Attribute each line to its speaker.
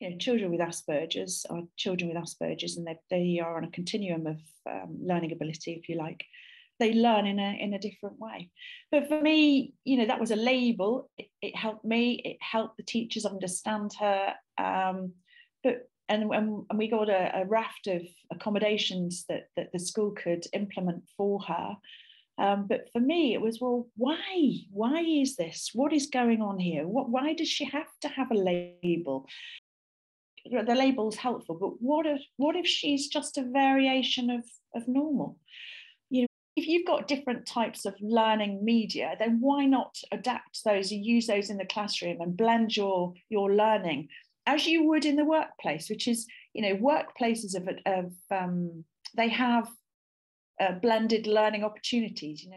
Speaker 1: you know, children with Asperger's are children with Asperger's, and they, they are on a continuum of um, learning ability, if you like. They learn in a in a different way. But for me, you know, that was a label. It, it helped me. It helped the teachers understand her. Um, but and, and, we got a, a raft of accommodations that that the school could implement for her. Um, but for me, it was, well, why? Why is this? What is going on here? What, why does she have to have a label? The label's helpful, but what if what if she's just a variation of, of normal? You know, if you've got different types of learning media, then why not adapt those and use those in the classroom and blend your your learning as you would in the workplace, which is, you know, workplaces of, of um, they have uh, blended learning opportunities. You know,